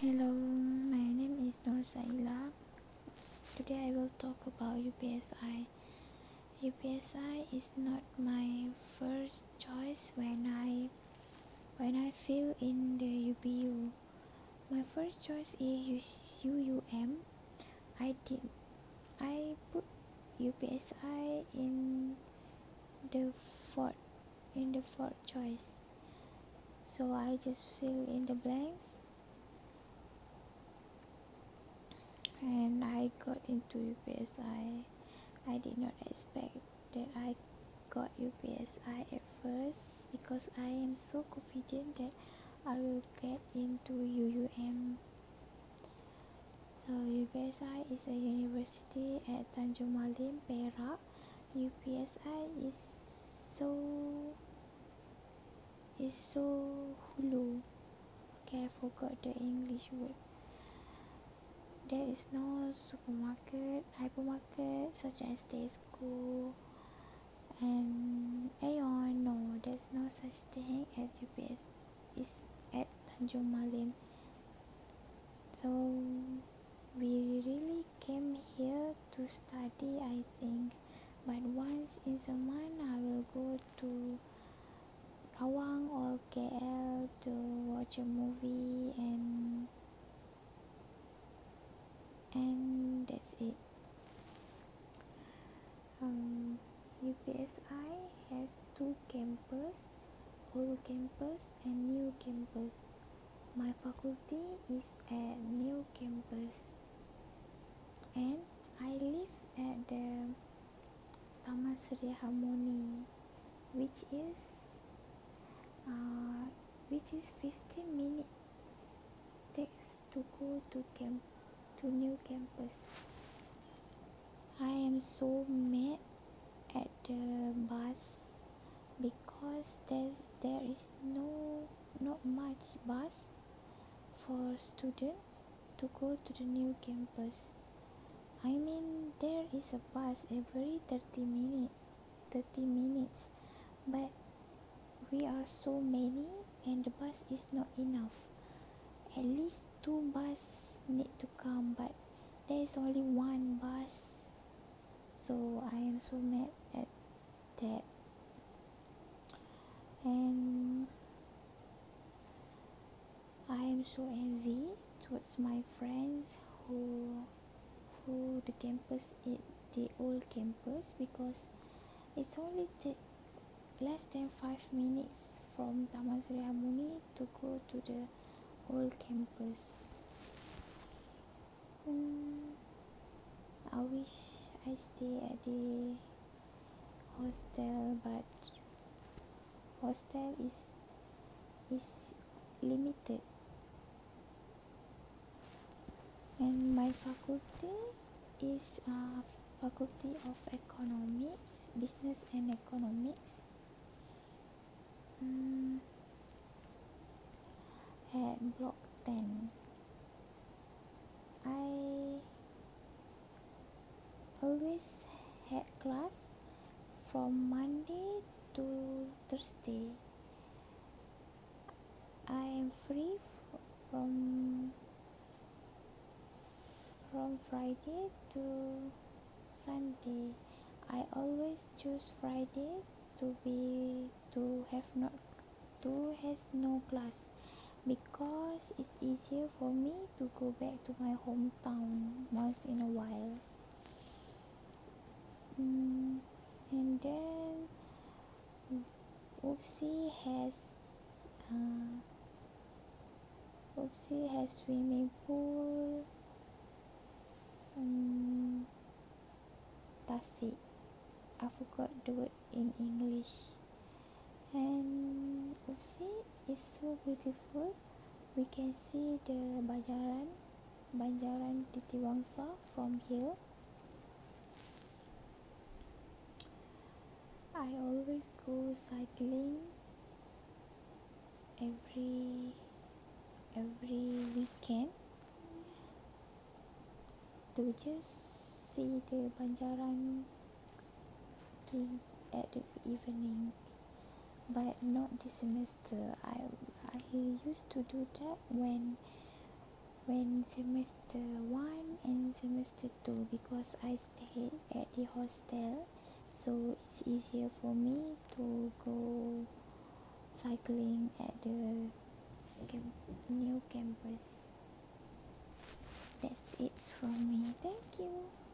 Hello, my name is Nur Saila. Today I will talk about UPSI. UPSI is not my first choice when I when I fill in the UPU. My first choice is UUM. I did I put UPSI in the fourth in the fourth choice. So I just fill in the blanks and I got into UPSI. I did not expect that I got UPSI at first because I am so confident that I will get into UUM. So UPSI is a university at Tanjung Malim, Perak. UPSI is so is so hulu. Okay, I forgot the English word there is no supermarket, hypermarket such as Tesco and Aeon. No, there's no such thing at UPS. It's at Tanjung Malim. So we really came here to study, I think. But once in a month, I will go to Rawang or KL to watch a movie and and that's it um, UPSI has two campus old campus and new campus my faculty is at new campus and I live at the Taman Sri Harmony which is uh, which is 15 minutes takes to go to campus to new campus. I am so mad at the bus because there there is no not much bus for student to go to the new campus. I mean there is a bus every 30 minutes 30 minutes but we are so many and the bus is not enough. At least two bus need to come but there is only one bus. So I am so mad at that and I am so envy towards my friends who who the campus is the old campus because it's only take less than five minutes from Taman Sri Harmoni to go to the old campus. Hmm, I wish I stay at the hostel but hostel is is limited and my faculty is a faculty of economics business and economics. Um, at block 10 I always had class from Monday to Thursday. I am free from from Friday to Sunday. I always choose Friday to be to have not to has no class because it's easier for me to go back to my hometown once in a while mm, and then UPSI has uh, UPSI has swimming pool tasik. I forgot the word in English. And Oopsie is so beautiful. We can see the Bajaran Banjaran Titiwangsa from here. I always go cycling every every weekend to just see the Banjaran to at the evening but not this semester. I I used to do that when when semester 1 and semester 2 because I stayed at the hostel. So it's easier for me to go cycling at the camp- new campus that's it from me. Thank you